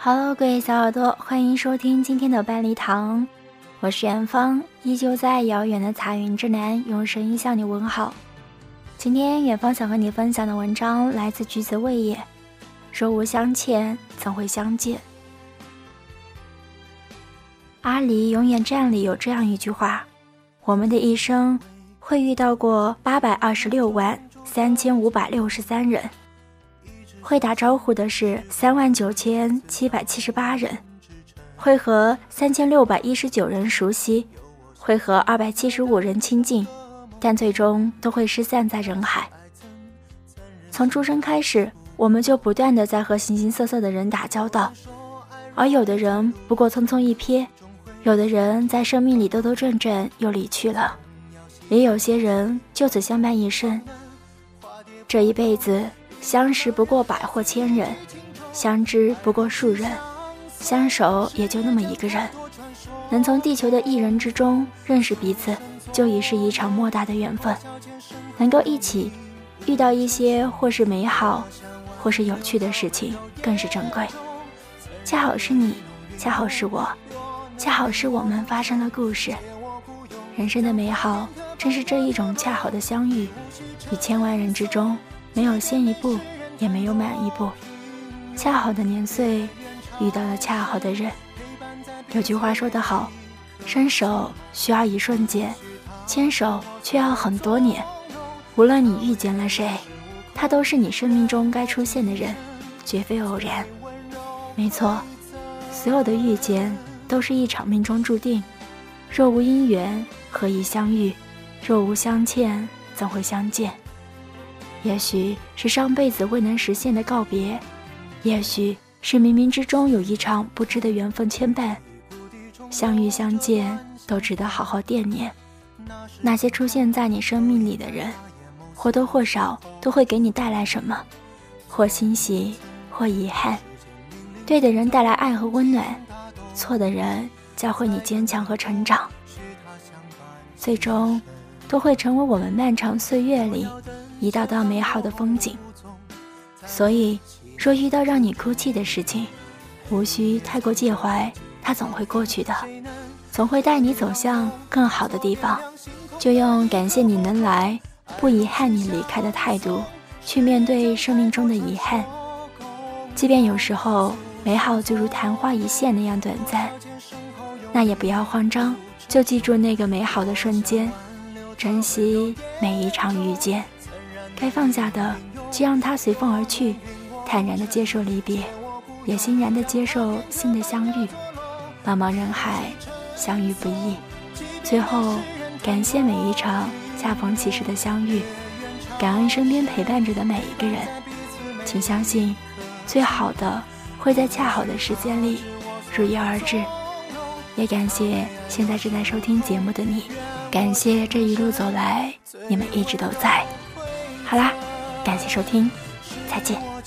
Hello，各位小耳朵，欢迎收听今天的半粒糖，我是远方，依旧在遥远的彩云之南，用声音向你问好。今天远方想和你分享的文章来自橘子味也，若无相欠，怎会相见？阿离永远站里有这样一句话：我们的一生会遇到过八百二十六万三千五百六十三人。会打招呼的是三万九千七百七十八人，会和三千六百一十九人熟悉，会和二百七十五人亲近，但最终都会失散在人海。从出生开始，我们就不断的在和形形色色的人打交道，而有的人不过匆匆一瞥，有的人在生命里兜兜转转又离去了，也有些人就此相伴一生。这一辈子。相识不过百或千人，相知不过数人，相守也就那么一个人。能从地球的一人之中认识彼此，就已是一场莫大的缘分。能够一起遇到一些或是美好，或是有趣的事情，更是珍贵。恰好是你，恰好是我，恰好是我们发生了故事。人生的美好，正是这一种恰好的相遇，于千万人之中。没有先一步，也没有晚一步，恰好的年岁，遇到了恰好的人。有句话说得好，伸手需要一瞬间，牵手却要很多年。无论你遇见了谁，他都是你生命中该出现的人，绝非偶然。没错，所有的遇见都是一场命中注定。若无因缘，何以相遇？若无相欠，怎会相见？也许是上辈子未能实现的告别，也许是冥冥之中有一场不知的缘分牵绊。相遇相见都值得好好惦念。那些出现在你生命里的人，或多或少都会给你带来什么，或欣喜，或遗憾。对的人带来爱和温暖，错的人教会你坚强和成长。最终，都会成为我们漫长岁月里。一道道美好的风景，所以若遇到让你哭泣的事情，无需太过介怀，它总会过去的，总会带你走向更好的地方。就用感谢你能来，不遗憾你离开的态度，去面对生命中的遗憾。即便有时候美好就如昙花一现那样短暂，那也不要慌张，就记住那个美好的瞬间，珍惜每一场遇见。该放下的，就让它随风而去，坦然的接受离别，也欣然的接受新的相遇。茫茫人海，相遇不易。最后，感谢每一场恰逢其时的相遇，感恩身边陪伴着的每一个人。请相信，最好的会在恰好的时间里如约而至。也感谢现在正在收听节目的你，感谢这一路走来，你们一直都在。好啦，感谢收听，再见。